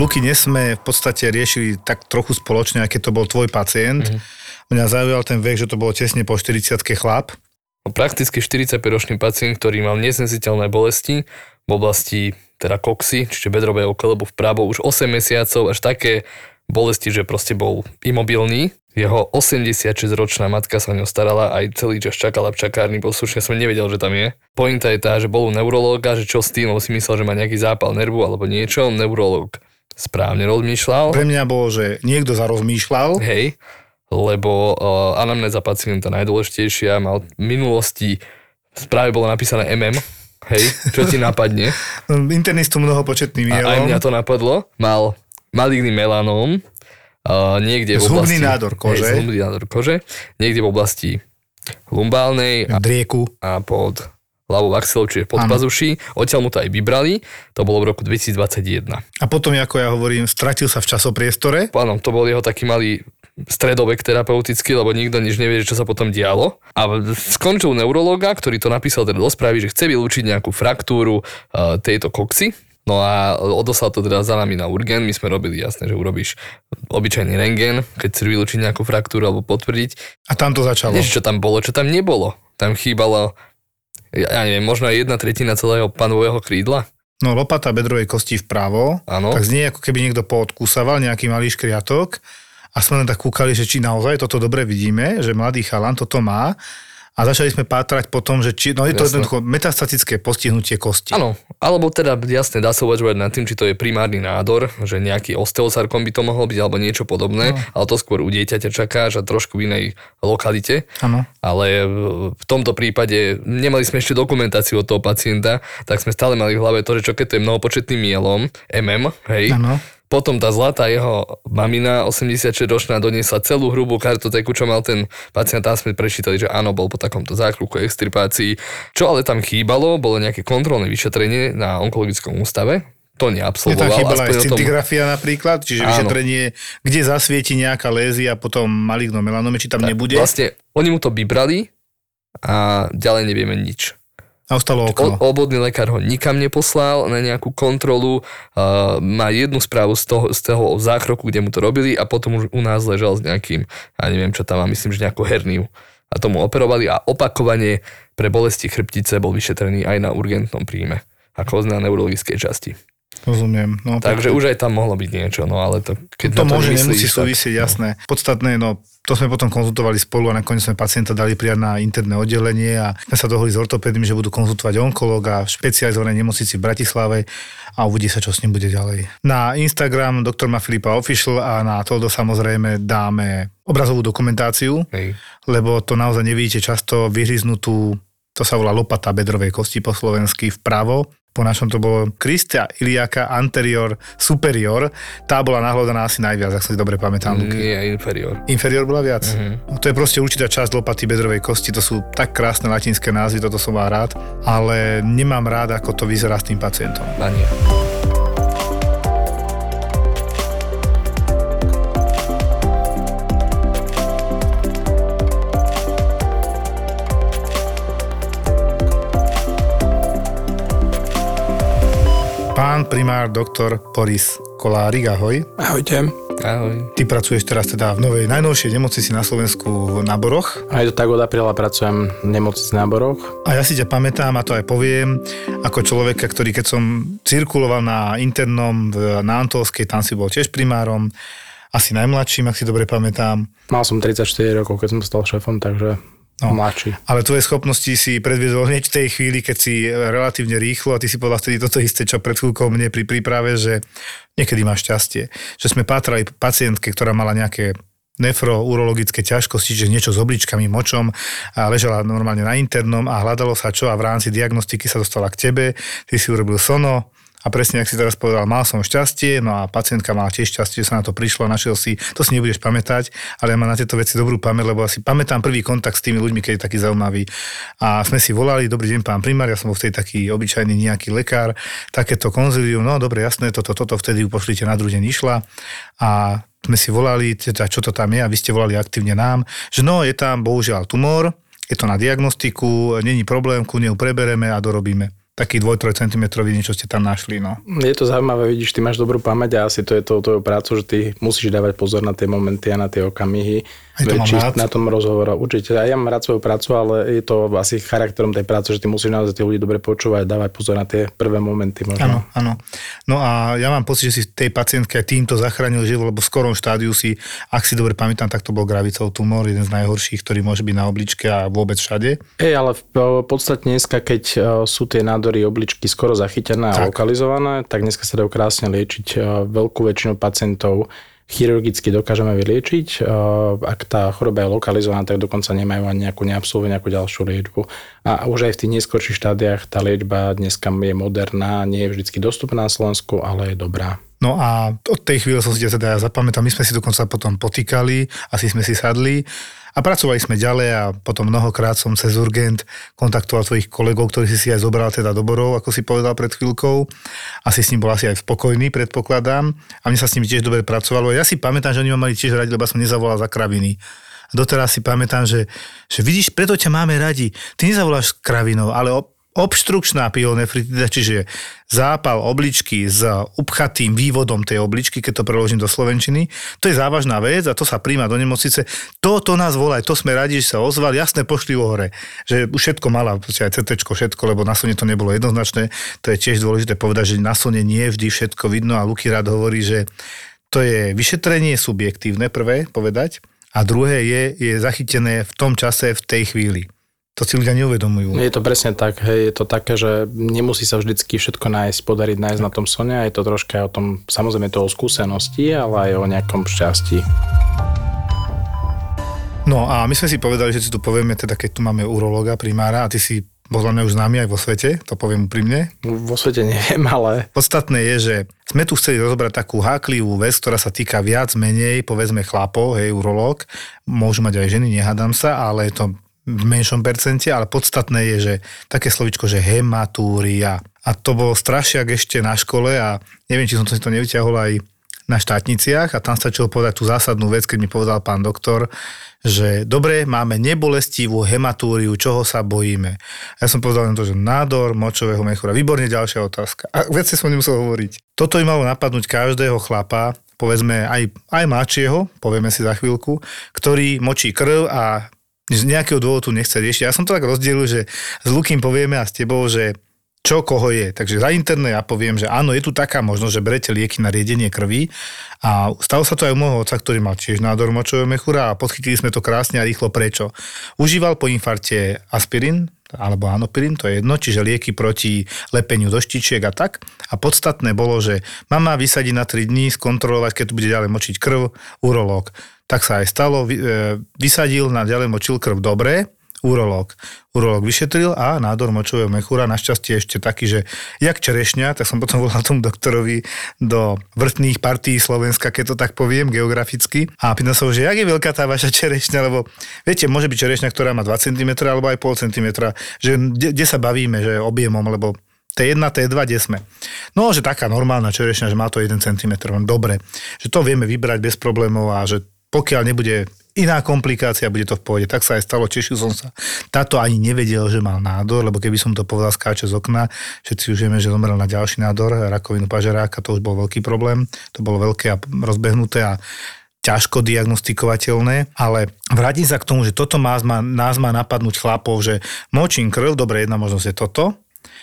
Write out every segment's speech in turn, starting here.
Luky, sme v podstate riešili tak trochu spoločne, aké to bol tvoj pacient. Mm-hmm. Mňa zaujal ten vek, že to bolo tesne po 40 chlap. Prakticky 45-ročný pacient, ktorý mal neznesiteľné bolesti v oblasti teda koxy, čiže bedrové oko, lebo vpravo už 8 mesiacov, až také bolesti, že proste bol imobilný. Jeho 86-ročná matka sa o ňo starala, aj celý čas čakala v čakárni, poslušne som nevedel, že tam je. Pointa je tá, že bol u neurológa, že čo s tým, lebo si myslel, že má nejaký zápal nervu alebo niečo. Neurológ správne rozmýšľal. Pre mňa bolo, že niekto zarozmýšľal. Hej, lebo uh, anamnéza pacienta najdôležitejšia, mal v minulosti, správe bolo napísané MM, hej, čo ti napadne? Internistu mnohopočetný A aj mňa to napadlo. Mal maligný melanóm, uh, niekde v Zhubný oblasti... nádor kože. Hej, zhubný nádor kože. Niekde v oblasti lumbálnej a, Drieku. a pod ľavou axilou, čiže pod pazuší. Odtiaľ mu to aj vybrali. To bolo v roku 2021. A potom, ako ja hovorím, stratil sa v časopriestore. Áno, to bol jeho taký malý stredovek terapeutický, lebo nikto nič nevie, čo sa potom dialo. A skončil neurologa, ktorý to napísal teda do správy, že chce vylúčiť nejakú fraktúru uh, tejto koxy. No a odoslal to teda za nami na urgen. My sme robili jasné, že urobíš obyčajný rengen, keď chceš vylúčiť nejakú fraktúru alebo potvrdiť. A tam to začalo. Vieš, čo tam bolo, čo tam nebolo. Tam chýbalo, ja neviem, možno aj jedna tretina celého panového krídla. No lopata bedrovej kosti vpravo. Áno. Tak znie, ako keby niekto poodkúsaval nejaký malý škriatok. A sme len tak kúkali, že či naozaj toto dobre vidíme, že mladý chalan toto má. A začali sme pátrať po tom, že či, no je to Jasné. jednoducho metastatické postihnutie kosti. Áno, alebo teda jasne dá sa uvažovať nad tým, či to je primárny nádor, že nejaký osteosarkom by to mohol byť alebo niečo podobné, no. ale to skôr u dieťaťa čaká, že trošku v inej lokalite. Áno. Ale v tomto prípade nemali sme ešte dokumentáciu od toho pacienta, tak sme stále mali v hlave to, že čo keď to je mnohopočetný mielom, MM, hej, Áno. Potom tá zlatá jeho mamina, 86-ročná, doniesla celú hrubú kartoteku, čo mal ten pacient. Tam sme prečítali, že áno, bol po takomto zákruku extirpácii. Čo ale tam chýbalo, bolo nejaké kontrolné vyšetrenie na onkologickom ústave. To Je tam neabsolvoval. chýbala aj o tom- scintigrafia napríklad, čiže Áno. vyšetrenie, kde zasvieti nejaká lézia, potom maligno melanome, či tam nebude. Vlastne oni mu to vybrali a ďalej nevieme nič. A ostalo O, okolo. obvodný lekár ho nikam neposlal na nejakú kontrolu, uh, má jednu správu z toho, z toho zákroku, kde mu to robili a potom už u nás ležal s nejakým, ja neviem čo tam má, myslím, že nejakú herniu. A tomu operovali a opakovane pre bolesti chrbtice bol vyšetrený aj na urgentnom príjme, ako na neurologickej časti. Rozumiem. No, Takže už aj tam mohlo byť niečo, no ale to, keď to to môže, nemyslíš, nemusí tak- súvisieť, jasné. Podstatné, no to sme potom konzultovali spolu a nakoniec sme pacienta dali prijať na interné oddelenie a sme sa dohodli s ortopédmi, že budú konzultovať onkológa v špecializovanej nemocnici v Bratislave a uvidí sa, čo s ním bude ďalej. Na Instagram doktor ma Filipa Official a na Toldo samozrejme dáme obrazovú dokumentáciu, Hej. lebo to naozaj nevidíte často vyhryznutú, to sa volá lopata bedrovej kosti po slovensky vpravo. Po našom to bolo Kristia Iliaka anterior superior. Tá bola nahľadaná asi najviac, ak sa si dobre pamätám. Luky. Nie, inferior. Inferior bola viac? No, to je proste určitá časť lopaty bedrovej kosti, to sú tak krásne latinské názvy, toto som má rád, ale nemám rád, ako to vyzerá s tým pacientom. A Pán primár doktor Boris Kolárik, ahoj. Ahojte. Ahoj. Ty pracuješ teraz teda v novej, najnovšej nemocnici na Slovensku na Boroch. Aj to tak od apríla pracujem v nemocnici na Boroch. A ja si ťa pamätám a to aj poviem, ako človeka, ktorý keď som cirkuloval na internom v- na Antolskej, tam si bol tiež primárom, asi najmladším, ak si dobre pamätám. Mal som 34 rokov, keď som stal šéfom, takže No. mladší. Ale tvoje schopnosti si predviedol hneď v tej chvíli, keď si relatívne rýchlo a ty si povedal vtedy toto isté, čo pred chvíľkou mne pri príprave, že niekedy máš šťastie. Že sme pátrali pacientke, ktorá mala nejaké nefrourologické ťažkosti, že niečo s obličkami, močom a ležala normálne na internom a hľadalo sa čo a v rámci diagnostiky sa dostala k tebe, ty si urobil sono A presne, ak si teraz povedal, mal som šťastie, no a pacientka mala tiež šťastie, že sa na to prišlo, našiel si, to si nebudeš pamätať, ale ja mám na tieto veci dobrú pamäť, lebo asi pamätám prvý kontakt s tými ľuďmi, keď je taký zaujímavý. A sme si volali, dobrý deň, pán primár, ja som bol vtedy taký obyčajný nejaký lekár, takéto konzilium, no dobre, jasné, toto, toto, vtedy ju pošlite na druhý deň išla. A sme si volali, teda, čo to tam je? A vy ste volali aktívne nám, že no, je tam bohužiaľ tumor, je to na diagnostiku, není problém, ku nej prebereme a dorobíme taký 2-3 cm niečo ste tam našli. No. Je to zaujímavé, vidíš, ty máš dobrú pamäť a asi to je to tvojou prácu, že ty musíš dávať pozor na tie momenty a na tie okamihy aj to rád. na tom rozhovore. Určite. Ja mám rád svoju prácu, ale je to asi charakterom tej práce, že ty musíš naozaj tých ľudí dobre počúvať, dávať pozor na tie prvé momenty. Áno, áno. No a ja mám pocit, že si tej pacientke týmto zachránil život, lebo v skorom štádiu si, ak si dobre pamätám, tak to bol gravicov tumor, jeden z najhorších, ktorý môže byť na obličke a vôbec všade. Ej, ale v podstate dneska, keď sú tie nádory obličky skoro zachytené a lokalizované, tak dneska sa dajú krásne liečiť veľkú väčšinu pacientov chirurgicky dokážeme vyliečiť. Ak tá choroba je lokalizovaná, tak dokonca nemajú ani nejakú neabsolvujú nejakú ďalšiu liečbu. A už aj v tých neskorších štádiách tá liečba dneska je moderná, nie je vždy dostupná na Slovensku, ale je dobrá. No a od tej chvíle som si teda ja zapamätal, my sme si dokonca potom potýkali, asi sme si sadli a pracovali sme ďalej a potom mnohokrát som cez Urgent kontaktoval svojich kolegov, ktorí si si aj zobral teda do Borov, ako si povedal pred chvíľkou. Asi s ním bol asi aj spokojný, predpokladám. A mne sa s ním tiež dobre pracovalo. Ja si pamätám, že oni ma mali tiež radi, lebo som nezavolal za kraviny. Doteraz si pamätám, že, že vidíš, preto ťa máme radi. Ty nezavoláš kravinov, ale obštrukčná pyelonefritida, čiže zápal obličky s upchatým vývodom tej obličky, keď to preložím do slovenčiny, to je závažná vec a to sa príjma do nemocnice. Toto nás volá, to sme radi, že sa ozval, jasne pošli hore, že už všetko mala, aj CT, všetko, lebo na slne to nebolo jednoznačné. To je tiež dôležité povedať, že na slne nie vždy všetko vidno a Luky rád hovorí, že to je vyšetrenie subjektívne prvé povedať a druhé je, je zachytené v tom čase, v tej chvíli. To si ľudia neuvedomujú. Je to presne tak, hej, je to také, že nemusí sa vždycky všetko nájsť, podariť nájsť na tom sone a je to troška o tom, samozrejme to o skúsenosti, ale aj o nejakom šťastí. No a my sme si povedali, že si tu povieme, teda keď tu máme urologa, primára a ty si bol už známy aj vo svete, to poviem úprimne. Vo svete neviem, ale... Podstatné je, že sme tu chceli rozobrať takú háklivú vec, ktorá sa týka viac menej, povedzme chlapov, hej, urológ. Môžu mať aj ženy, nehádam sa, ale je to v menšom percente, ale podstatné je, že také slovičko, že hematúria. A to bolo strašiak ešte na škole a neviem, či som to si to nevyťahol aj na štátniciach a tam stačilo povedať tú zásadnú vec, keď mi povedal pán doktor, že dobre, máme nebolestivú hematúriu, čoho sa bojíme. Ja som povedal len to, že nádor močového mechúra. Výborne ďalšia otázka. A veci som nemusel hovoriť. Toto by malo napadnúť každého chlapa, povedzme aj, aj mladšieho, povieme si za chvíľku, ktorý močí krv a z nejakého dôvodu nechce riešiť. Ja som to tak rozdielil, že s Lukým povieme a s tebou, že čo koho je. Takže za internet ja poviem, že áno, je tu taká možnosť, že berete lieky na riedenie krvi a stalo sa to aj u môjho otca, ktorý mal tiež nádor močového mechúra a podchytili sme to krásne a rýchlo prečo. Užíval po infarte aspirín, alebo anopirín, to je jedno, čiže lieky proti lepeniu do štičiek a tak. A podstatné bolo, že mama vysadí na 3 dní, skontrolovať, keď tu bude ďalej močiť krv, urológ. Tak sa aj stalo, e, vysadil na ďalej močil krv dobre, urológ. Urológ vyšetril a nádor močového mechúra, našťastie ešte taký, že jak čerešňa, tak som potom volal tomu doktorovi do vrtných partí Slovenska, keď to tak poviem, geograficky. A pýtal sa, že jak je veľká tá vaša čerešňa, lebo viete, môže byť čerešňa, ktorá má 2 cm alebo aj pol cm, že kde sa bavíme, že objemom, lebo T1, T2, kde sme? No, že taká normálna čerešňa, že má to 1 cm. Dobre, že to vieme vybrať bez problémov a že pokiaľ nebude iná komplikácia, bude to v pohode. Tak sa aj stalo, tešil som sa. Táto ani nevedel, že mal nádor, lebo keby som to povedal skáče z okna, všetci už vieme, že zomrel na ďalší nádor, rakovinu pažeráka, to už bol veľký problém. To bolo veľké a rozbehnuté a ťažko diagnostikovateľné, ale vrátim sa k tomu, že toto má, nás má napadnúť chlapov, že močím krv, dobre, jedna možnosť je toto,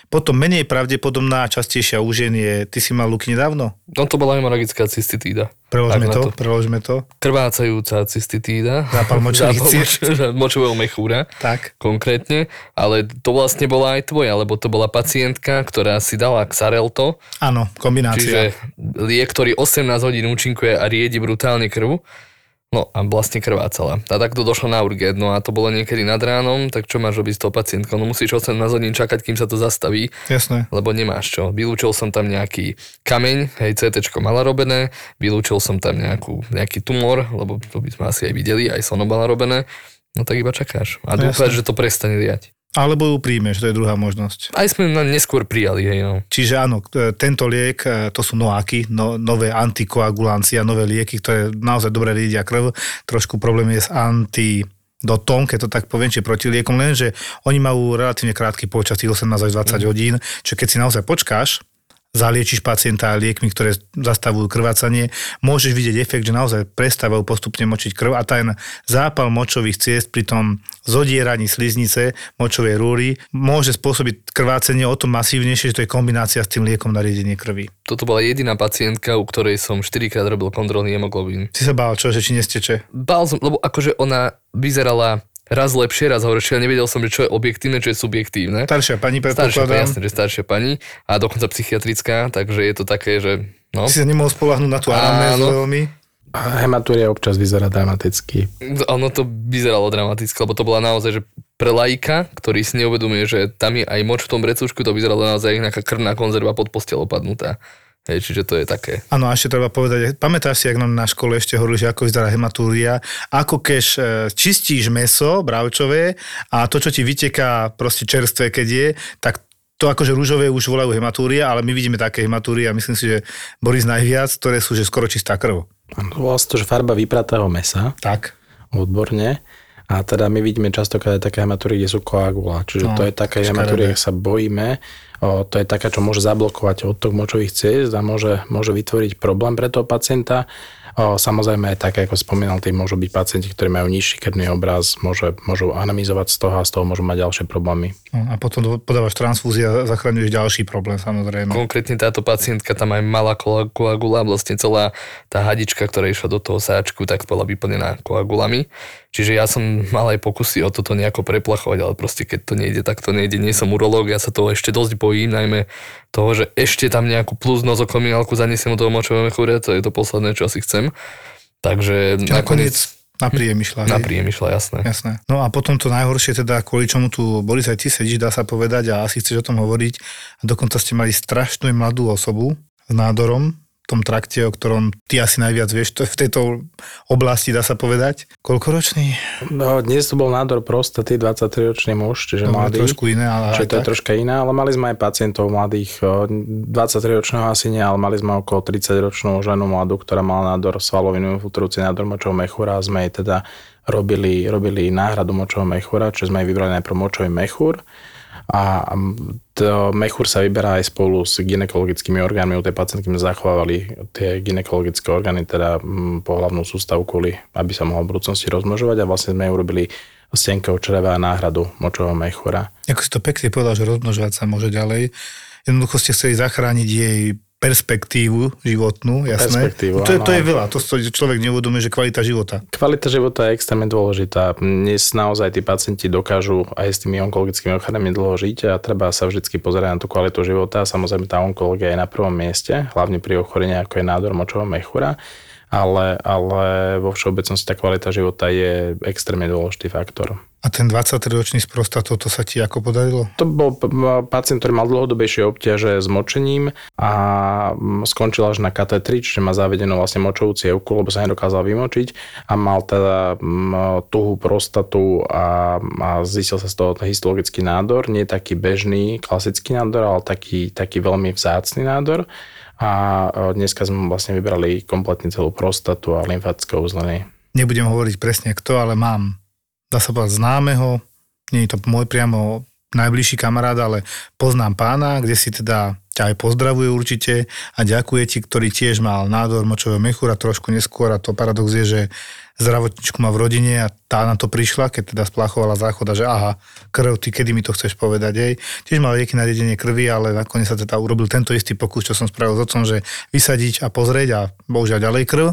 potom menej pravdepodobná a častejšia u žien je, ty si mal luky nedávno? No to bola hemoragická cystitída. Preložme to, to, preložme to. Krvácajúca cystitída. Zápal močových močového mechúra. Tak. Konkrétne. Ale to vlastne bola aj tvoja, lebo to bola pacientka, ktorá si dala Xarelto. Áno, kombinácia. Čiže liek, ktorý 18 hodín účinkuje a riedi brutálne krvu No a vlastne krvácala. A tak to došlo na urgent, no a to bolo niekedy nad ránom, tak čo máš robiť s tou pacientkou? No musíš 8 na hodín čakať, kým sa to zastaví. Jasné. Lebo nemáš čo. Vylúčil som tam nejaký kameň, hej, CT mala robené, vylúčil som tam nejakú, nejaký tumor, lebo to by sme asi aj videli, aj sono mala robené. No tak iba čakáš. A dúfať, že to prestane liať. Alebo ju príjmeš, to je druhá možnosť. Aj sme na neskôr prijali, hej, no. Čiže áno, tento liek, e, to sú noáky, no, nové antikoagulancie, nové lieky, ktoré naozaj dobre riedia krv. Trošku problém je s anti dotom, keď to tak poviem, či protiliekom, lenže oni majú relatívne krátky počas, tých 18 až 20 hodín, čo keď si naozaj počkáš, zaliečiš pacienta liekmi, ktoré zastavujú krvácanie, môžeš vidieť efekt, že naozaj prestávajú postupne močiť krv a ten zápal močových ciest pri tom zodieraní sliznice močovej rúry môže spôsobiť krvácenie o to masívnejšie, že to je kombinácia s tým liekom na riedenie krvi. Toto bola jediná pacientka, u ktorej som 4 krát robil kontrolný hemoglobín. Si sa bál čo, že či nesteče? Bál som, lebo akože ona vyzerala raz lepšie, raz horšie a nevedel som, že čo je objektívne, čo je subjektívne. Staršia pani Staršia, predpokladám. jasne, že staršia pani a dokonca psychiatrická, takže je to také, že no. Si sa nemohol spolahnúť na tú anamnézu veľmi? Hematúria občas vyzerá dramaticky. Ono to vyzeralo dramaticky, lebo to bola naozaj, že pre laika, ktorý si neuvedomuje, že tam je aj moč v tom brecúšku, to vyzeralo naozaj nejaká krvná konzerva pod postel opadnutá. Hej, čiže to je také. Áno, a ešte treba povedať, pamätáš si, ak nám na škole ešte hovorili, že ako vyzerá hematúria, ako keď e, čistíš meso bravčové a to, čo ti vyteká proste čerstvé, keď je, tak to akože rúžové už volajú hematúria, ale my vidíme také hematúrie a myslím si, že Boris najviac, ktoré sú že skoro čistá krv. Áno, Volá sa to, že farba vypratého mesa, Tak. odborne. A teda my vidíme častokrát aj také hematúrie, kde sú koagula. Čiže No, to je taká škaredé. hematúria, ak sa bojíme. O, to je taká, čo môže zablokovať odtok močových ciest a môže, môže vytvoriť problém pre toho pacienta. Samozrejme aj také, ako spomínal, tým môžu byť pacienti, ktorí majú nižší krvný obraz, môže, môžu anamizovať z toho a z toho môžu mať ďalšie problémy. No, a potom podávaš transfúzia a zachraňuješ ďalší problém samozrejme. Konkrétne táto pacientka tam aj mala koa- koagula, vlastne celá tá hadička, ktorá išla do toho sáčku, tak bola vyplnená koagulami. Čiže ja som mal aj pokusy o toto nejako preplachovať, ale proste keď to nejde, tak to nejde. Nie som urológ, ja sa toho ešte dosť bojím, najmä toho, že ešte tam nejakú plus nozokomiálku zanesiem do toho močového mechúria, to je to posledné, čo asi chcem. Takže Čiže nakoniec na príjem išla. na príjem išla, jasné. Jasné. No a potom to najhoršie teda, kvôli čomu tu Boris aj ty sedíš, dá sa povedať a asi chceš o tom hovoriť. Dokonca ste mali strašnú mladú osobu s nádorom tom trakte, o ktorom ty asi najviac vieš, to je v tejto oblasti, dá sa povedať. Koľko ročný? No, dnes to bol nádor prostaty, 23-ročný muž, čiže je mladý. trošku iné, ale Čiže to je tak. troška iné, ale mali sme aj pacientov mladých, o, 23-ročného asi nie, ale mali sme okolo 30-ročnú ženu mladú, ktorá mala nádor svalovinu, infiltrujúci nádor močového mechúra a sme jej teda robili, robili náhradu močového mechúra, čiže sme jej vybrali najprv močový mechúr a to mechúr sa vyberá aj spolu s ginekologickými orgánmi. U tej pacientky sme zachovávali tie ginekologické orgány, teda mm, pohlavnú sústavu kvôli, aby sa mohol v budúcnosti rozmnožovať a vlastne sme jej urobili z tenkého čreva a náhradu močového mechúra. Ako si to pekne povedal, že rozmnožovať sa môže ďalej. Jednoducho ste chceli zachrániť jej perspektívu životnú, jasné. Perspektívu, to, je, to je veľa, to človek neuvedomuje, že kvalita života. Kvalita života je extrémne dôležitá. Dnes naozaj tí pacienti dokážu aj s tými onkologickými ochoreniami dlho žiť a treba sa vždy pozerať na tú kvalitu života. Samozrejme tá onkológia je na prvom mieste, hlavne pri ochorení ako je nádor močového mechúra, ale, ale vo všeobecnosti tá kvalita života je extrémne dôležitý faktor. A ten 23-ročný s prostatou, to sa ti ako podarilo? To bol pacient, ktorý mal dlhodobejšie obťaže s močením a skončil až na katetri, čiže má zavedenú vlastne močovú cievku, lebo sa nedokázal vymočiť a mal teda tuhú prostatu a, a zistil sa z toho histologický nádor, nie taký bežný, klasický nádor, ale taký, taký veľmi vzácny nádor. A e, dneska sme vlastne vybrali kompletne celú prostatu a lymfatické uzliny. Nebudem hovoriť presne kto, ale mám, dá sa povedať, známeho, nie je to môj priamo najbližší kamarát, ale poznám pána, kde si teda ťa aj pozdravuje určite a ďakuje ti, ktorý tiež mal nádor močového mechúra trošku neskôr a to paradox je, že zdravotničku má v rodine a tá na to prišla, keď teda splachovala záchod a že aha, krv, ty kedy mi to chceš povedať, jej. Tiež mal lieky na dedenie krvi, ale nakoniec sa teda urobil tento istý pokus, čo som spravil s otcom, že vysadiť a pozrieť a bohužiaľ ďalej krv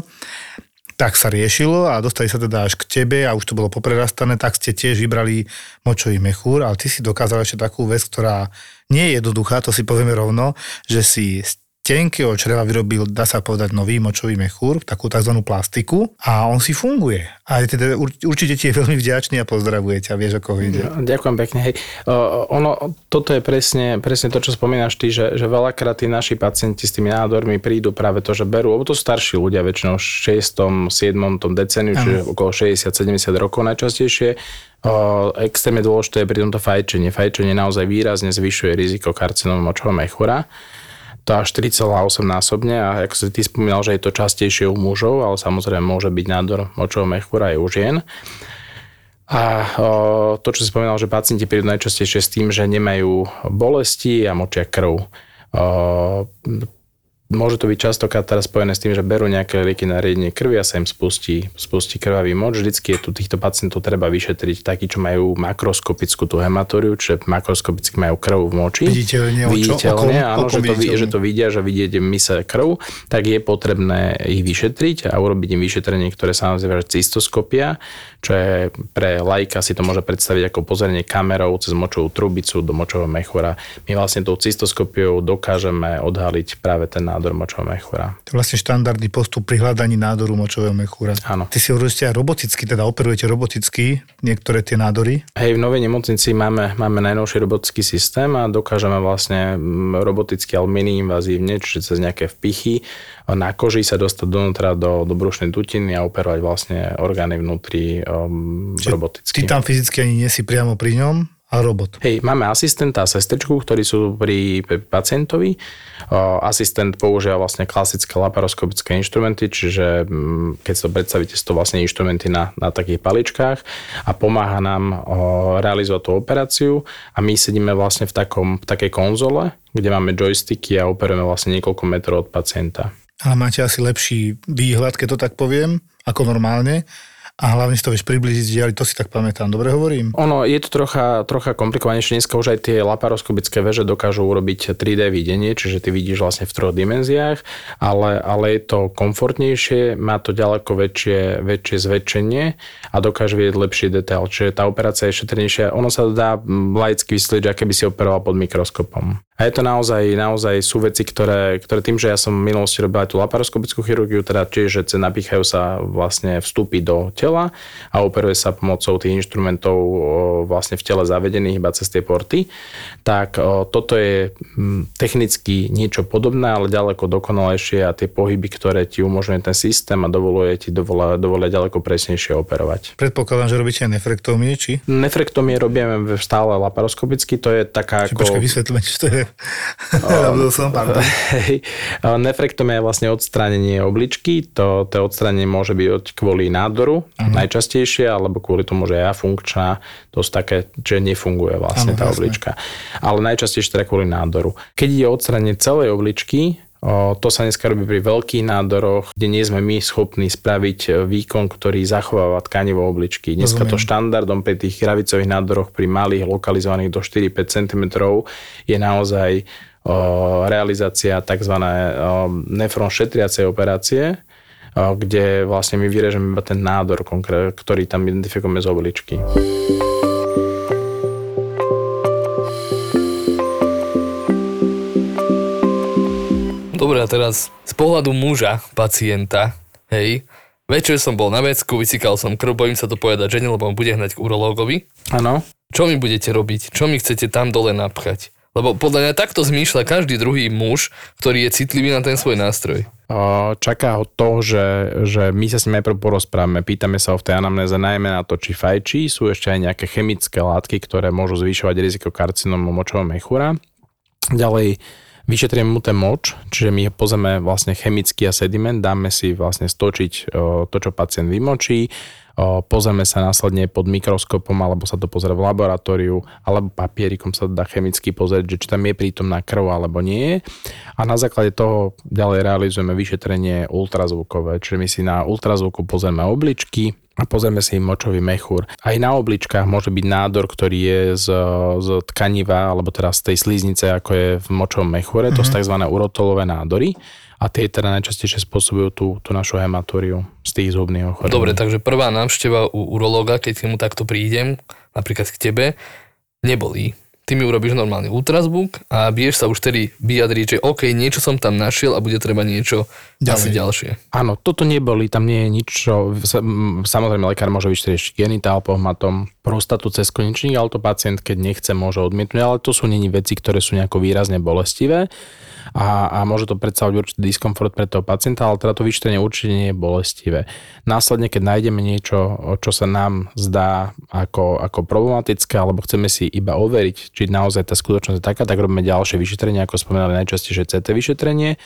tak sa riešilo a dostali sa teda až k tebe a už to bolo poprerastané, tak ste tiež vybrali močový mechúr, ale ty si dokázal ešte takú vec, ktorá nie je jednoduchá, to si povieme rovno, že si tenkého čreva vyrobil, dá sa povedať, nový močový mechúr, takú tzv. plastiku a on si funguje. A teda určite ti je veľmi vďačný a pozdravuje ťa, vieš, ako ho ide. Ďakujem pekne. Hej. ono, toto je presne, presne to, čo spomínaš ty, že, že veľakrát tí naši pacienti s tými nádormi prídu práve to, že berú, lebo to starší ľudia, väčšinou v 6. 7. tom deceniu, čiže okolo 60-70 rokov najčastejšie, O, extrémne dôležité je pri tomto fajčenie. Fajčenie naozaj výrazne zvyšuje riziko karcinómu močového mechúra to až 4,8 násobne a ako si ty spomínal, že je to častejšie u mužov, ale samozrejme môže byť nádor močového mechúra aj u žien. A to, čo si spomínal, že pacienti prídu najčastejšie s tým, že nemajú bolesti a močia krv. Môže to byť častokrát teraz spojené s tým, že berú nejaké lieky na riedenie krvi a sa im spustí, spustí krvavý moč. Vždycky je tu týchto pacientov treba vyšetriť takí, čo majú makroskopickú tú hematóriu, čiže makroskopicky majú krv v moči. Viditeľne, viditeľne áno, že to, že to vidia, že vidíte mise krv, tak je potrebné ich vyšetriť a urobiť im vyšetrenie, ktoré sa nazýva cystoskopia, čo je pre lajka si to môže predstaviť ako pozeranie kamerou cez močovú trubicu do močového mechúra. My vlastne tou cystoskopiou dokážeme odhaliť práve ten nádor močového mechúra. To je vlastne štandardný postup pri hľadaní nádoru močového mechúra. Áno. Ty si hovorili aj roboticky, teda operujete roboticky niektoré tie nádory? Hej, v novej nemocnici máme, máme najnovší robotický systém a dokážeme vlastne roboticky, ale mini invazívne, čiže cez nejaké vpichy na koži sa dostať donútra do, do brušnej dutiny a operovať vlastne orgány vnútri um, roboticky. Ty tam fyzicky ani nie si priamo pri ňom, a robot. Hej, máme asistenta a sestričku, ktorí sú pri pacientovi. Asistent používa vlastne klasické laparoskopické inštrumenty, čiže mm, keď si to predstavíte, sú to vlastne inštrumenty na, na takých paličkách a pomáha nám realizovať tú operáciu a my sedíme vlastne v, takom, v takej konzole, kde máme joysticky a operujeme vlastne niekoľko metrov od pacienta. Ale máte asi lepší výhľad, keď to tak poviem, ako normálne a hlavne si to vieš približiť, ale to si tak pamätám. Dobre hovorím? Ono, je to trocha, trocha komplikovanejšie. Dneska už aj tie laparoskopické veže dokážu urobiť 3D videnie, čiže ty vidíš vlastne v troch dimenziách, ale, ale je to komfortnejšie, má to ďaleko väčšie, väčšie zväčšenie a dokáže vidieť lepší detail. Čiže tá operácia je šetrnejšia. Ono sa dá laicky vysvetliť, aké by si operoval pod mikroskopom. A je to naozaj, naozaj sú veci, ktoré, ktoré tým, že ja som v minulosti robil aj tú laparoskopickú chirurgiu, teda tiež, že napíchajú sa vlastne vstupy do tela a operuje sa pomocou tých inštrumentov vlastne v tele zavedených iba cez tie porty, tak toto je technicky niečo podobné, ale ďaleko dokonalejšie a tie pohyby, ktoré ti umožňuje ten systém a dovoluje ti dovolia, dovolia ďaleko presnejšie operovať. Predpokladám, že robíte aj nefrektómie, či? Nefrektómie robíme stále laparoskopicky, to je taká ako... Počkaj, vysvetlíme, čo to je Robil som, pardon. Hej. Nefrektomia je vlastne odstránenie obličky. To, to odstránenie môže byť kvôli nádoru uh-huh. najčastejšie, alebo kvôli tomu, že je funkčná, dosť také, že nefunguje vlastne ano, tá jasne. oblička. Ale najčastejšie teda kvôli nádoru. Keď je odstránenie celej obličky, to sa dneska robí pri veľkých nádoroch, kde nie sme my schopní spraviť e, výkon, ktorý zachováva tkanivo obličky. Dneska Rozumiem. to štandardom pri tých kravicových nádoroch pri malých lokalizovaných do 4-5 cm je naozaj realizácia tzv. nefron šetriacej operácie, kde vlastne my vyrežeme iba ten nádor, ktorý tam identifikujeme z obličky. Dobre, a teraz z pohľadu muža, pacienta, hej, večer som bol na vecku, vycikal som krv, bojím sa to povedať žene, lebo on bude hnať k urológovi. Áno. Čo mi budete robiť? Čo mi chcete tam dole napchať? Lebo podľa mňa takto zmýšľa každý druhý muž, ktorý je citlivý na ten svoj nástroj. Čaká ho to, že, že my sa s ním najprv porozprávame, pýtame sa ho v tej anamnéze najmä na to, či fajčí, sú ešte aj nejaké chemické látky, ktoré môžu zvyšovať riziko karcinomu močového mechúra. Ďalej Vyšetrieme mu ten moč, čiže my pozrieme vlastne chemický a sediment, dáme si vlastne stočiť to, čo pacient vymočí, pozrieme sa následne pod mikroskopom, alebo sa to pozrie v laboratóriu, alebo papierikom sa to dá chemicky pozrieť, že či tam je prítomná krv alebo nie. A na základe toho ďalej realizujeme vyšetrenie ultrazvukové, čiže my si na ultrazvuku pozrieme obličky, a pozrieme si močový mechúr. Aj na obličkách môže byť nádor, ktorý je z, z tkaniva, alebo teda z tej sliznice, ako je v močovom mechúre, mm-hmm. to sú mhm. tzv. urotolové nádory a tie teda najčastejšie spôsobujú tú, tú našu hematóriu z tých zubných ochorení. Dobre, takže prvá návšteva u urológa, keď mu takto prídem, napríklad k tebe, nebolí. Ty mi urobíš normálny ultrazvuk a vieš sa už tedy vyjadriť, že OK, niečo som tam našiel a bude treba niečo Ďalej. asi ďalšie. Áno, toto neboli, tam nie je nič, čo, samozrejme lekár môže vyšetriť genitál pohmatom, prostatu cez konečník, ale to pacient, keď nechce, môže odmietnúť, ale to sú není veci, ktoré sú nejako výrazne bolestivé a, a môže to predstavovať určitý diskomfort pre toho pacienta, ale teda to vyšetrenie určite nie je bolestivé. Následne, keď nájdeme niečo, čo sa nám zdá ako, ako problematické, alebo chceme si iba overiť, či naozaj tá skutočnosť je taká, tak robíme ďalšie vyšetrenie, ako spomínali najčastejšie CT vyšetrenie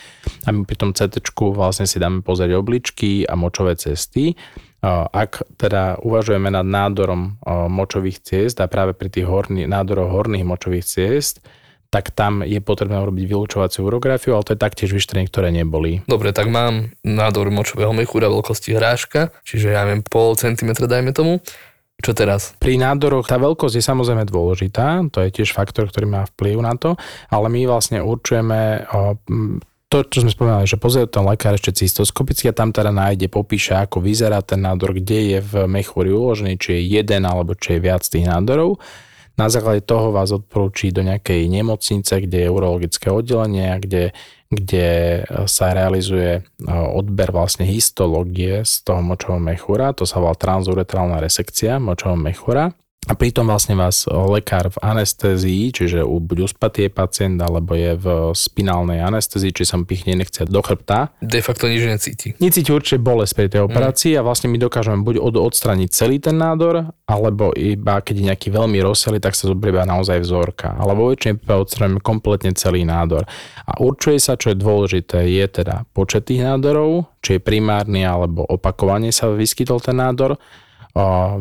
a my pri tom CT vlastne si dáme pozrieť obličky a močové cesty ak teda uvažujeme nad nádorom močových ciest a práve pri tých horný, nádoroch horných močových ciest, tak tam je potrebné urobiť vylúčovaciu urografiu, ale to je taktiež vyšetrenie, ktoré neboli. Dobre, tak mám nádor močového mechúra veľkosti hráška, čiže ja viem pol centimetra, dajme tomu. Čo teraz? Pri nádoroch tá veľkosť je samozrejme dôležitá, to je tiež faktor, ktorý má vplyv na to, ale my vlastne určujeme to, čo sme spomínali, že pozrie ten lekár ešte cystoskopicky a tam teda nájde, popíše, ako vyzerá ten nádor, kde je v mechúri uložený, či je jeden alebo či je viac tých nádorov na základe toho vás odporúči do nejakej nemocnice, kde je urologické oddelenie, kde, kde sa realizuje e, odber vlastne histológie z toho močového mechúra, to sa volá transuretrálna resekcia močového mechúra. A pritom vlastne vás lekár v anestézii, čiže buď uspatý je pacient, alebo je v spinálnej anestézii, či sa mu pichne nechce do chrbta. De facto nič necíti. Necíti určite bolesť pri tej operácii mm. a vlastne my dokážeme buď od, odstraniť celý ten nádor, alebo iba keď je nejaký veľmi rozsialy, tak sa zoberie naozaj vzorka. Alebo väčšine odstraníme kompletne celý nádor. A určuje sa, čo je dôležité, je teda počet tých nádorov, či je primárny alebo opakovane sa vyskytol ten nádor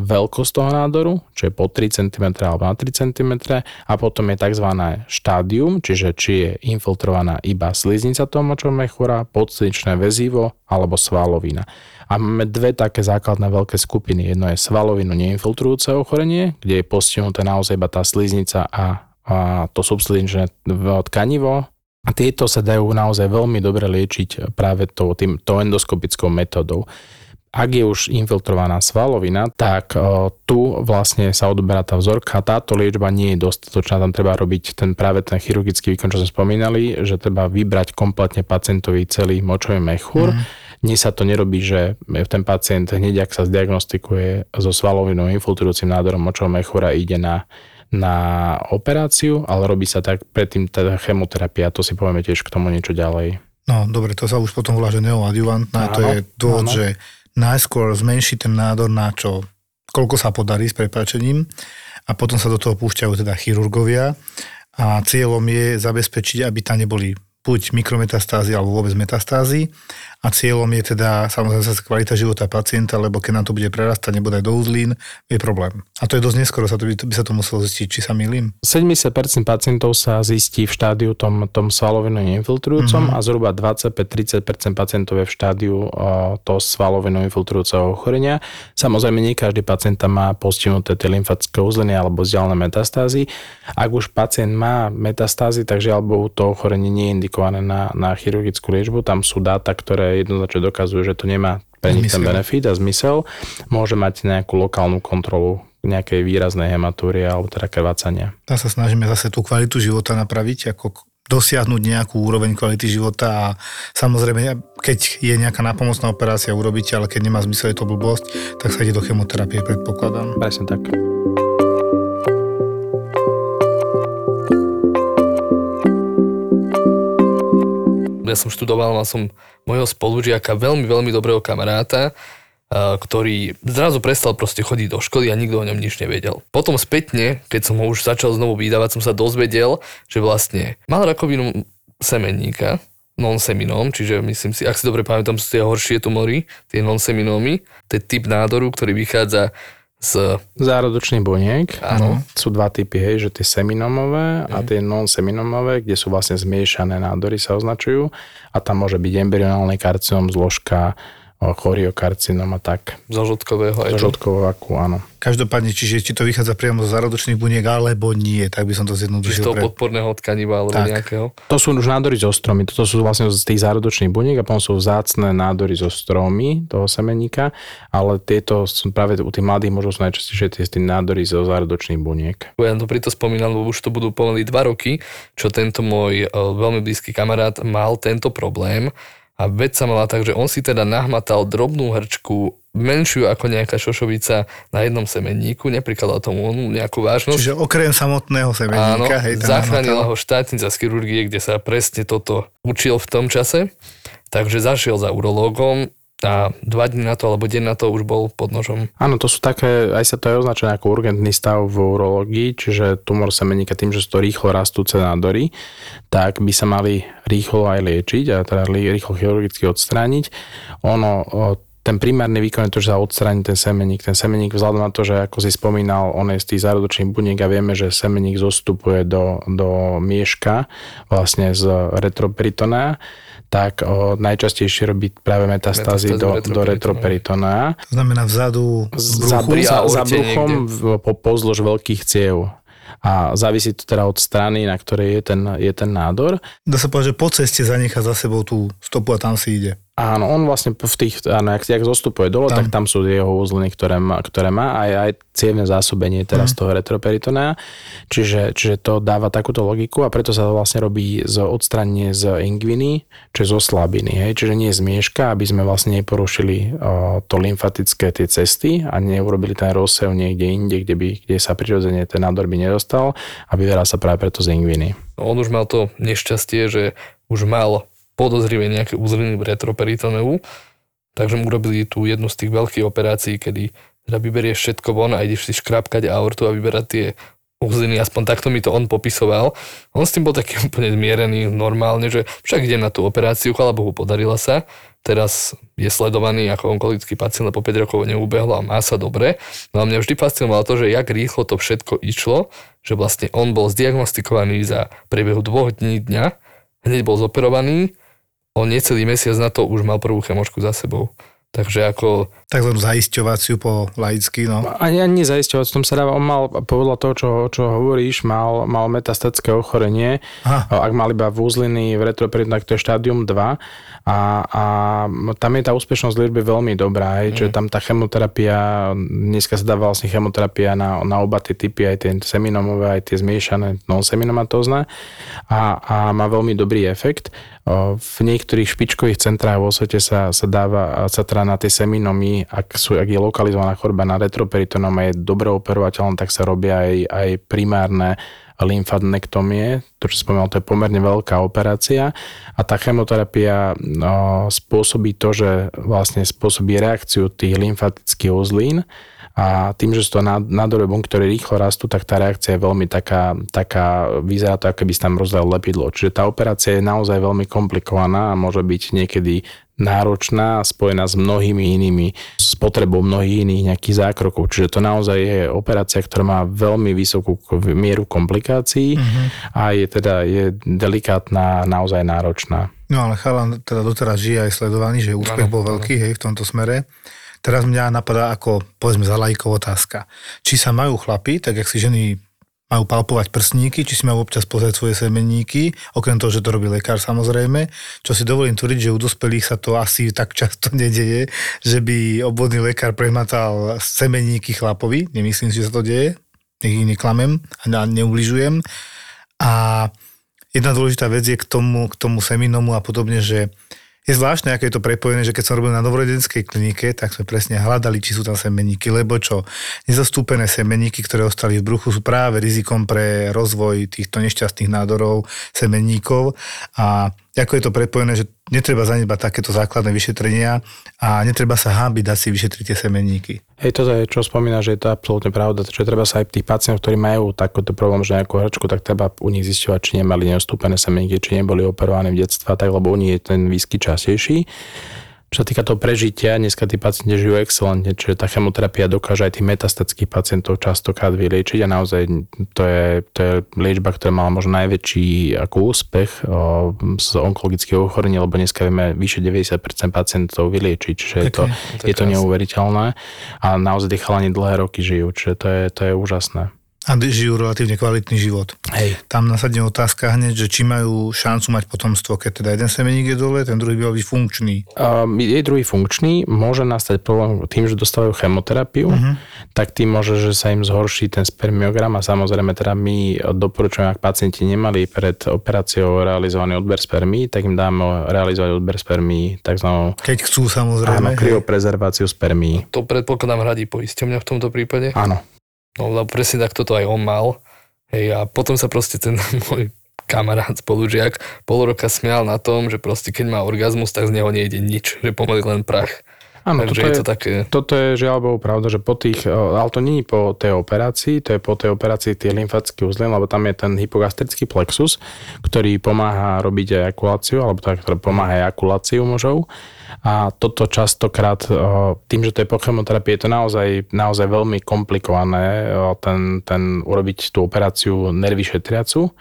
veľkosť toho nádoru, čo je po 3 cm alebo na 3 cm a potom je tzv. štádium, čiže či je infiltrovaná iba sliznica toho močového mechúra, podsliničné väzivo alebo svalovina. A máme dve také základné veľké skupiny. Jedno je svalovinu neinfiltrujúce ochorenie, kde je postihnuté naozaj iba tá sliznica a, a to subsliničné tkanivo, a tieto sa dajú naozaj veľmi dobre liečiť práve to, tým, to endoskopickou metodou ak je už infiltrovaná svalovina, tak o, tu vlastne sa odoberá tá vzorka. Táto liečba nie je dostatočná, tam treba robiť ten práve ten chirurgický výkon, čo sme spomínali, že treba vybrať kompletne pacientový celý močový mechúr. Mm. Dnes sa to nerobí, že ten pacient hneď, ak sa zdiagnostikuje so svalovinou infiltrujúcim nádorom močového mechúra, ide na na operáciu, ale robí sa tak predtým teda chemoterapia, to si povieme tiež k tomu niečo ďalej. No dobre, to sa už potom volá, že neoadjuvantná, to je dôvod, že najskôr zmenšiť ten nádor na čo, koľko sa podarí s prepačením a potom sa do toho púšťajú teda chirurgovia. A cieľom je zabezpečiť, aby tam neboli buď mikrometastázy alebo vôbec metastázy a cieľom je teda samozrejme sa kvalita života pacienta, lebo keď nám to bude prerastať, nebude aj do uzlín, je problém. A to je dosť neskoro, sa to by, by sa to muselo zistiť, či sa milím. 70% pacientov sa zistí v štádiu tom, tom svalovinu infiltrujúcom mm-hmm. a zhruba 25-30% pacientov je v štádiu uh, toho svalovinu infiltrujúceho ochorenia. Samozrejme, nie každý pacient má postihnuté tie lymfatické uzliny alebo vzdialené metastázy. Ak už pacient má metastázy, tak žiaľ Bohu to ochorenie nie je indikované na, na chirurgickú liečbu. Tam sú dáta, ktoré jednoznačne dokazujú, že to nemá pre nich ten benefit a zmysel. Môže mať nejakú lokálnu kontrolu nejakej výraznej hematúrie alebo teda krvácania. Tam sa snažíme zase tú kvalitu života napraviť, ako dosiahnuť nejakú úroveň kvality života a samozrejme, keď je nejaká napomocná operácia, urobíte, ale keď nemá zmysel, je to blbosť, tak sa ide do chemoterapie, predpokladám. Presne tak. Ja som študoval, mal som mojho spolužiaka, veľmi, veľmi dobrého kamaráta, ktorý zrazu prestal proste chodiť do školy a nikto o ňom nič nevedel. Potom spätne, keď som ho už začal znovu vydávať, som sa dozvedel, že vlastne mal rakovinu semenníka, non-seminom, čiže myslím si, ak si dobre pamätám, sú tie horšie tumory, tie non-seminómy, to je typ nádoru, ktorý vychádza z... Zárodočných buniek. Áno. Sú dva typy, hej, že tie seminomové a tie non-seminomové, kde sú vlastne zmiešané nádory sa označujú a tam môže byť embryonálny karcinom zložka choriokarcinom a tak. Zo žltkového aj Zo žltkového vaku, áno. Každopádne, čiže či to vychádza priamo zo zárodočných buniek, alebo nie, tak by som to Čiže zjednodušil. toho pre- podporného tkaniva alebo Tak. nejakého. To sú už nádory zo stromy, toto sú vlastne z tých zárodočných buniek a potom sú vzácne nádory zo stromy toho semeníka, ale tieto sú práve u tých mladých možno sú najčastejšie tie, tie nádory zo zárodočných buniek. Ja to preto spomínam, lebo už to budú pomaly dva roky, čo tento môj e, veľmi blízky kamarát mal tento problém a vec sa mala tak, že on si teda nahmatal drobnú hrčku menšiu ako nejaká šošovica na jednom semenníku, neprikladal tomu onú nejakú vážnosť. Čiže okrem samotného Áno, semeníka, hej, zachránila ho štátnica z chirurgie, kde sa presne toto učil v tom čase. Takže zašiel za urológom a dva dní na to, alebo deň na to už bol pod nožom. Áno, to sú také, aj sa to je označené ako urgentný stav v urológii, čiže tumor semeníka tým, že sú to rýchlo rastúce nádory, tak by sa mali rýchlo aj liečiť a teda rýchlo chirurgicky odstrániť. Ono, ten primárny výkon je to, že sa odstráni ten semeník. Ten semeník vzhľadom na to, že ako si spomínal, on je z tých zárodočných buniek a vieme, že semeník zostupuje do, do mieška vlastne z retroperitonea, tak o, najčastejšie robí práve metastázy Metastázy do, do retroperitonea To znamená vzadu, za, za, za bruchom v, po, pozdĺž veľkých ciev. A závisí to teda od strany, na ktorej je ten, je ten nádor. Dá sa povedať, že po ceste zanechá za sebou tú stopu a tam si ide. Áno, on vlastne v tých, áno, jak, jak zostupuje dole, Tam. tak tam sú jeho uzliny, ktoré má, ktoré má aj, aj cievne zásobenie teraz toho retroperitonea. Čiže, čiže to dáva takúto logiku a preto sa to vlastne robí z odstranenie z ingviny, čiže zo slabiny. Hej? Čiže nie z mieška, aby sme vlastne neporušili o, to lymfatické tie cesty a neurobili ten rozsev niekde inde, kde, by, kde sa prirodzene ten nádor by nedostal a vyberá sa práve preto z ingviny. On už mal to nešťastie, že už mal podozrivé nejaké uzliny v retroperitoneu, takže mu urobili tú jednu z tých veľkých operácií, kedy teda vyberieš všetko von a ideš si škrapkať aortu a vyberať tie uzliny, aspoň takto mi to on popisoval. On s tým bol taký úplne zmierený normálne, že však idem na tú operáciu, chvala Bohu, podarila sa. Teraz je sledovaný ako onkologický pacient, lebo 5 rokov neubehlo a má sa dobre. No a mňa vždy fascinovalo to, že jak rýchlo to všetko išlo, že vlastne on bol zdiagnostikovaný za priebehu dvoch dní dňa, hneď bol zoperovaný, on necelý mesiac na to už mal prvú chemošku za sebou. Takže ako Takzvanú zaisťovaciu po laicky, no. Ani, ani nezaisťovať, v tom sa dáva, on mal, podľa toho, čo, čo hovoríš, mal, mal metastatické ochorenie, Aha. ak mal iba v úzliny v retroperitonách, to je štádium 2 a, a tam je tá úspešnosť liečby veľmi dobrá, hej, čiže tam tá chemoterapia, dneska sa dáva vlastne chemoterapia na, na oba tie typy, aj tie seminomové, aj tie zmiešané non-seminomatózne a, a má veľmi dobrý efekt. V niektorých špičkových centrách vo svete sa, sa dáva, teda tie seminomy, ak, sú, ak je lokalizovaná choroba na retroperitónom a je dobre operovateľná, tak sa robia aj, aj primárne lymfadenektomie, to čo spomínal, to je pomerne veľká operácia. A tá chemoterapia spôsobí to, že vlastne spôsobí reakciu tých lymfatických uzlín a tým, že sú to nád- nádorové bunky, ktoré rýchlo rastú, tak tá reakcia je veľmi taká, taká vyzerá to, ako by sa tam rozdal lepidlo. Čiže tá operácia je naozaj veľmi komplikovaná a môže byť niekedy náročná a spojená s mnohými inými, s potrebou mnohých iných nejakých zákrokov. Čiže to naozaj je operácia, ktorá má veľmi vysokú mieru komplikácií a je teda je delikátna, naozaj náročná. No ale chalan teda doteraz žije aj sledovaný, že úspech Áno, bol veľký, hej, v tomto smere. Teraz mňa napadá ako, povedzme, za lajkov otázka. Či sa majú chlapi, tak jak si ženy majú palpovať prsníky, či si majú občas pozrieť svoje semenníky, okrem toho, že to robí lekár samozrejme, čo si dovolím tvrdiť, že u dospelých sa to asi tak často nedeje, že by obvodný lekár prehmatal semenníky chlapovi, nemyslím si, že sa to deje, nech ich neklamem a ne- neubližujem. A jedna dôležitá vec je k tomu, k tomu seminomu a podobne, že je zvláštne, aké je to prepojené, že keď som robil na novorodenskej klinike, tak sme presne hľadali, či sú tam semeníky, lebo čo, nezastúpené semeníky, ktoré ostali v bruchu, sú práve rizikom pre rozvoj týchto nešťastných nádorov semeníkov a ako je to prepojené, že netreba zanedbať takéto základné vyšetrenia a netreba sa hábiť dať si vyšetriť tie semeníky. Hej, toto je, čo spomína, že je to absolútne pravda, že treba sa aj tých pacientov, ktorí majú takýto problém, že nejakú hrčku, tak treba u nich zisťovať, či nemali neostúpené semenníky, či neboli operovaní v detstve, tak, lebo u nich je ten výskyt častejší. Čo sa týka toho prežitia, dneska tí pacienti žijú excelentne, čiže tá chemoterapia dokáže aj tých metastatických pacientov častokrát vyliečiť a naozaj to je, to je liečba, ktorá mala možno najväčší ako úspech o, z onkologického ochorenia, lebo dneska vieme vyše 90% pacientov vyliečiť, čiže okay, je to, to je, je to neuveriteľné. A naozaj tí chalani dlhé roky žijú, čiže to je, to je úžasné a žijú relatívne kvalitný život. Hej. Tam nasadne otázka hneď, že či majú šancu mať potomstvo, keď teda jeden semeník je dole, ten druhý by byť funkčný. Uh, je druhý funkčný, môže nastať problém tým, že dostávajú chemoterapiu, uh-huh. tak tým môže, že sa im zhorší ten spermiogram a samozrejme teda my doporučujeme, ak pacienti nemali pred operáciou realizovaný odber spermí, tak im dáme realizovať odber spermí takzvanou... Keď chcú samozrejme. Áno, kryoprezerváciu spermí. To predpokladám hradí poisťovňa v tomto prípade? Áno. No lebo presne tak toto aj on mal. Hej, a potom sa proste ten môj kamarát, spolužiak, pol roka smial na tom, že proste keď má orgazmus, tak z neho nejde nič, že pomaly len prach. Áno, toto je, to také... toto je žiaľ Bohu pravda, že po tých, ale to nie je po tej operácii, to je po tej operácii tie lymfatické uzly, lebo tam je ten hypogastrický plexus, ktorý pomáha robiť ejakuláciu, alebo tak, ktorý pomáha ejakuláciu mužov. A toto častokrát, tým, že to je po chemoterapii, je to naozaj, naozaj veľmi komplikované, ten, ten urobiť tú operáciu nervy šetriacu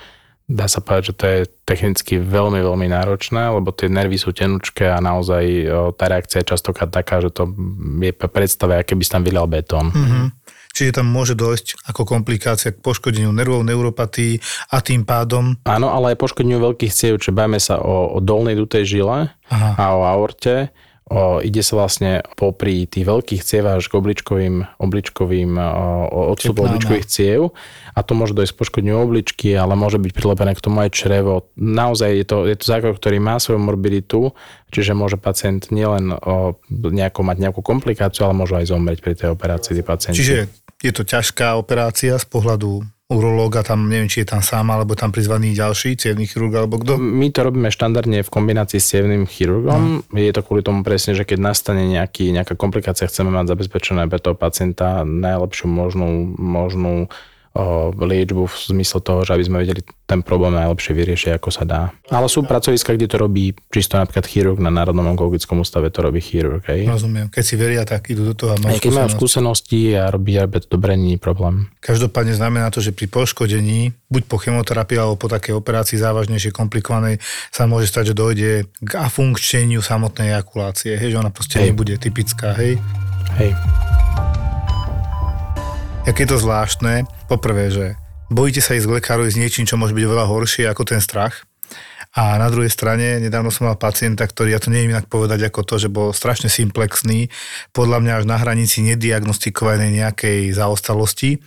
dá sa povedať, že to je technicky veľmi, veľmi náročné, lebo tie nervy sú tenučké a naozaj tá reakcia je častokrát taká, že to je predstave, aké by si tam vylial betón. Mm-hmm. Čiže tam môže dojsť ako komplikácia k poškodeniu nervov, neuropatii a tým pádom... Áno, ale aj poškodeniu veľkých ciev, čiže bajme sa o, o dolnej dutej žile Aha. a o aorte O, ide sa vlastne popri tých veľkých cievach až k obličkovým, obličkovým o, odstupu obličkových ciev a to môže dojsť poškodeniu obličky, ale môže byť prilepené k tomu aj črevo. Naozaj je to, je to zákrok, ktorý má svoju morbiditu, čiže môže pacient nielen o, nejako, mať nejakú komplikáciu, ale môže aj zomrieť pri tej operácii. Pacienti. Čiže je to ťažká operácia z pohľadu urológa tam, neviem, či je tam sám, alebo tam prizvaný ďalší cievný chirurg, alebo kto? My to robíme štandardne v kombinácii s cievným chirurgom. No. Je to kvôli tomu presne, že keď nastane nejaký, nejaká komplikácia, chceme mať zabezpečené pre toho pacienta najlepšiu možnú, možnú liečbu v zmysle toho, že aby sme vedeli ten problém najlepšie vyriešiť, ako sa dá. Ale sú pracoviska, kde to robí čisto napríklad chirurg na Národnom onkologickom ústave, to robí chirurg. Hej. Rozumiem. Keď si veria, tak idú do toho a majú Keď majú skúsenosti a robí to dobre, nie je problém. Každopádne znamená to, že pri poškodení, buď po chemoterapii alebo po takej operácii závažnejšej, komplikovanej, sa môže stať, že dojde k afunkčeniu samotnej ejakulácie. Hej, že ona proste hej. nebude typická. Hej. Hej. Jak je to zvláštne, poprvé, že bojíte sa ísť k lekárovi s niečím, čo môže byť oveľa horšie ako ten strach. A na druhej strane, nedávno som mal pacienta, ktorý, ja to neviem inak povedať ako to, že bol strašne simplexný, podľa mňa až na hranici nediagnostikovanej nejakej zaostalosti.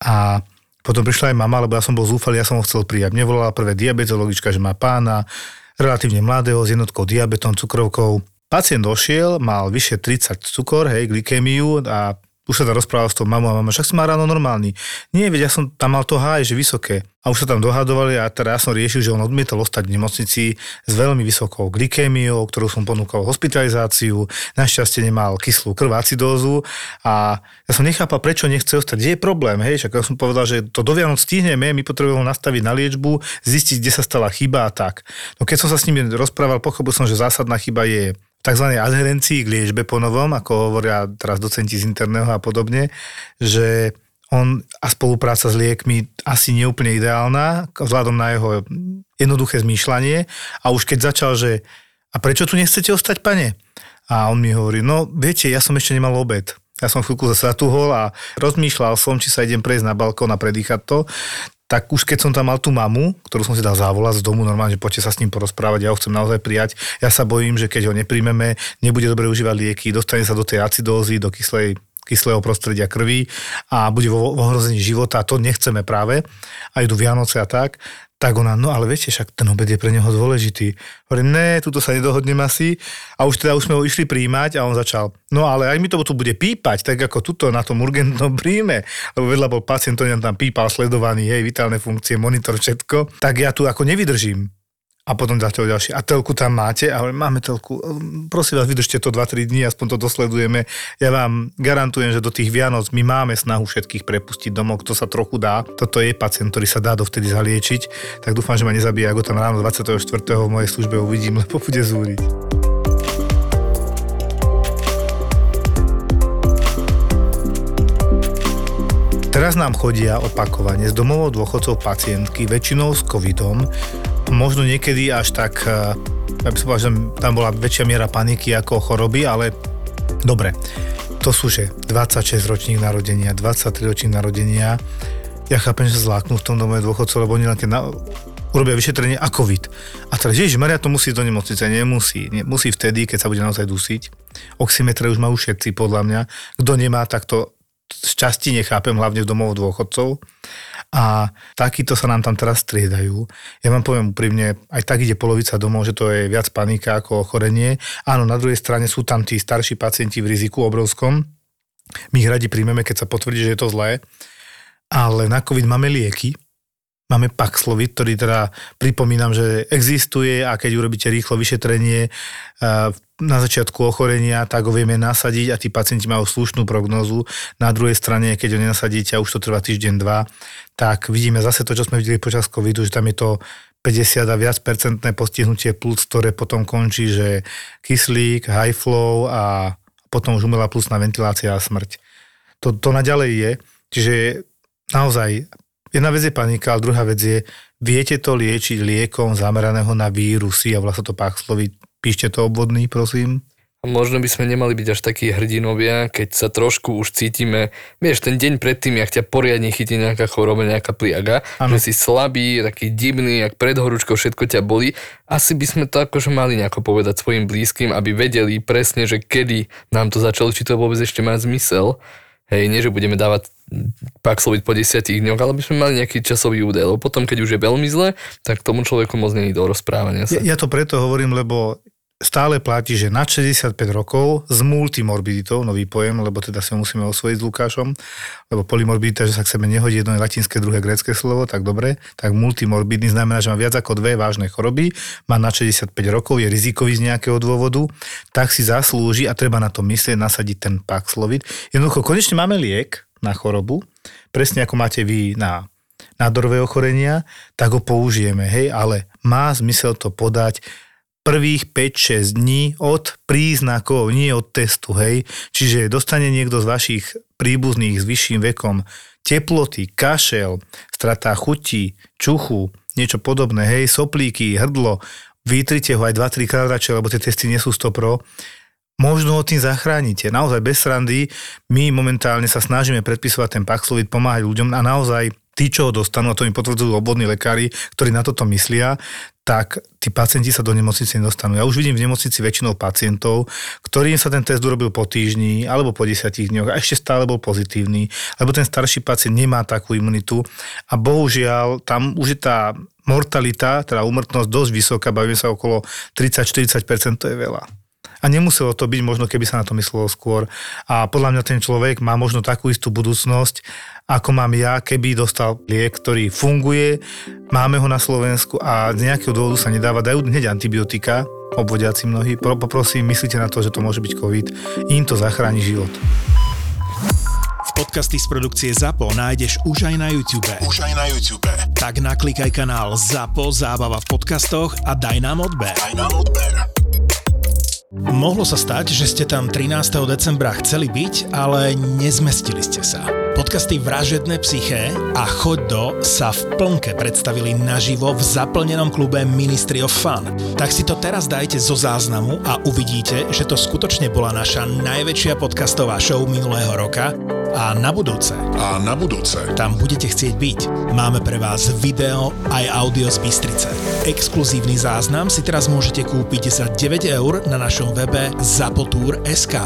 A potom prišla aj mama, lebo ja som bol zúfalý, ja som ho chcel prijať. Mne volala prvé diabetologička, že má pána, relatívne mladého, s jednotkou diabetom, cukrovkou. Pacient došiel, mal vyše 30 cukor, hej, glykémiu a už sa tam rozprával s tou mamou a mama, však som mal ráno normálny. Nie, veď ja som tam mal to háj, že vysoké. A už sa tam dohadovali a teda ja som riešil, že on odmietol ostať v nemocnici s veľmi vysokou glykémiou, ktorú som ponúkal hospitalizáciu. Našťastie nemal kyslú krv, acidózu a ja som nechápal, prečo nechce ostať. Kde je problém? Hej, však ja som povedal, že to do Vianoc stihneme, my potrebujeme ho nastaviť na liečbu, zistiť, kde sa stala chyba a tak. No keď som sa s nimi rozprával, pochopil som, že zásadná chyba je tzv. adherencii k liečbe po novom, ako hovoria teraz docenti z interného a podobne, že on a spolupráca s liekmi asi neúplne ideálna, vzhľadom na jeho jednoduché zmýšľanie. A už keď začal, že a prečo tu nechcete ostať, pane? A on mi hovorí, no viete, ja som ešte nemal obed. Ja som chvíľku zase zatuhol a rozmýšľal som, či sa idem prejsť na balkón a predýchať to tak už keď som tam mal tú mamu, ktorú som si dal zavolať z domu, normálne, že poďte sa s ním porozprávať, ja ho chcem naozaj prijať. Ja sa bojím, že keď ho nepríjmeme, nebude dobre užívať lieky, dostane sa do tej acidózy, do kyslej kyslého prostredia krvi a bude vo, ohrození života a to nechceme práve. A idú Vianoce a tak. Tak ona, no ale viete, však ten obed je pre neho dôležitý. Hovorím, ne, tuto sa nedohodnem asi. A už teda už sme ho išli príjmať a on začal, no ale ak mi to tu bude pípať, tak ako tuto na tom urgentnom príjme, lebo vedľa bol pacient, ktorý tam pípal, sledovaný, hej, vitálne funkcie, monitor, všetko, tak ja tu ako nevydržím a potom dáte o ďalšie. A telku tam máte, ale máme telku. Ehm, prosím vás, vydržte to 2-3 dní, aspoň to dosledujeme. Ja vám garantujem, že do tých Vianoc my máme snahu všetkých prepustiť domov, kto sa trochu dá. Toto je pacient, ktorý sa dá dovtedy zaliečiť. Tak dúfam, že ma nezabije, ako tam ráno 24. v mojej službe uvidím, lebo bude zúriť. Teraz nám chodia opakovane z domov dôchodcov pacientky, väčšinou s covidom, možno niekedy až tak, eh, ja by som povedal, že tam bola väčšia miera paniky ako choroby, ale dobre, to sú že 26 ročných narodenia, 23 ročných narodenia, ja chápem, že sa zláknú v tom dome dôchodcov, lebo oni len keď na, urobia vyšetrenie a COVID. A teraz, Ježiš Maria to musí do nemocnice. Nemusí. Nie, musí vtedy, keď sa bude naozaj dusiť. Oximetre už majú všetci, podľa mňa. Kto nemá, tak to z časti nechápem, hlavne v domov dôchodcov. A takýto sa nám tam teraz striedajú. Ja vám poviem úprimne, aj tak ide polovica domov, že to je viac panika ako ochorenie. Áno, na druhej strane sú tam tí starší pacienti v riziku obrovskom. My ich radi príjmeme, keď sa potvrdí, že je to zlé ale na COVID máme lieky, máme Paxlovid, ktorý teda pripomínam, že existuje a keď urobíte rýchlo vyšetrenie na začiatku ochorenia, tak ho vieme nasadiť a tí pacienti majú slušnú prognózu. Na druhej strane, keď ho nenasadíte a už to trvá týždeň, dva, tak vidíme zase to, čo sme videli počas covidu, že tam je to 50 a viac percentné postihnutie plúc, ktoré potom končí, že kyslík, high flow a potom už umelá plusná ventilácia a smrť. To, to naďalej je. Čiže naozaj, jedna vec je panika, ale druhá vec je, viete to liečiť liekom zameraného na vírusy a vlastne to Paxlovid. Píšte to obvodný, prosím. A možno by sme nemali byť až takí hrdinovia, keď sa trošku už cítime, vieš, ten deň predtým, jak ťa poriadne chytí nejaká choroba, nejaká pliaga, ano. že si slabý, taký divný, jak pred horúčkou všetko ťa bolí, asi by sme to akože mali nejako povedať svojim blízkym, aby vedeli presne, že kedy nám to začalo, či to vôbec ešte má zmysel. Hej, nie, že budeme dávať Paxlovid po desiatich dňoch, ale by sme mali nejaký časový údaj, lebo potom, keď už je veľmi zle, tak tomu človeku moc není do rozprávania sa. Ja, ja to preto hovorím, lebo stále platí, že na 65 rokov s multimorbiditou, nový pojem, lebo teda si ho musíme osvojiť s Lukášom, lebo polymorbidita, že sa k sebe nehodí jedno je latinské, druhé grécké slovo, tak dobre, tak multimorbidný znamená, že má viac ako dve vážne choroby, má na 65 rokov, je rizikový z nejakého dôvodu, tak si zaslúži a treba na to myslieť, nasadiť ten Paxlovid. Jednoducho, konečne máme liek na chorobu, presne ako máte vy na nádorové ochorenia, tak ho použijeme, hej, ale má zmysel to podať prvých 5-6 dní od príznakov, nie od testu, hej. Čiže dostane niekto z vašich príbuzných s vyšším vekom teploty, kašel, strata chutí, čuchu, niečo podobné, hej, soplíky, hrdlo, vytrite ho aj 2-3 krát radšej, lebo tie testy nie sú 100 pro, možno ho tým zachránite. Naozaj bez srandy, my momentálne sa snažíme predpisovať ten Paxlovid, pomáhať ľuďom a naozaj tí, čo ho dostanú, a to mi potvrdzujú obvodní lekári, ktorí na toto myslia, tak tí pacienti sa do nemocnice nedostanú. Ja už vidím v nemocnici väčšinou pacientov, ktorým sa ten test urobil po týždni alebo po desiatich dňoch a ešte stále bol pozitívny, lebo ten starší pacient nemá takú imunitu a bohužiaľ tam už je tá mortalita, teda úmrtnosť dosť vysoká, bavíme sa okolo 30-40%, to je veľa. A nemuselo to byť možno, keby sa na to myslelo skôr. A podľa mňa ten človek má možno takú istú budúcnosť, ako mám ja, keby dostal liek, ktorý funguje, máme ho na Slovensku a z nejakého dôvodu sa nedáva, dajú hneď antibiotika, obvodiaci mnohí. Poprosím, myslíte na to, že to môže byť COVID. Im to zachráni život. Podcasty z produkcie ZAPO nájdeš už aj na YouTube. Už aj na YouTube. Tak naklikaj kanál ZAPO Zábava v podcastoch a daj nám odber. Daj nám odber. Mohlo sa stať, že ste tam 13. decembra chceli byť, ale nezmestili ste sa. Podcasty Vražedné psyché a Choď do sa v plnke predstavili naživo v zaplnenom klube Ministry of Fun. Tak si to teraz dajte zo záznamu a uvidíte, že to skutočne bola naša najväčšia podcastová show minulého roka a na budúce. A na budúce. Tam budete chcieť byť. Máme pre vás video aj audio z Bystrice. Exkluzívny záznam si teraz môžete kúpiť za 9 eur na našom webe zapotur.sk.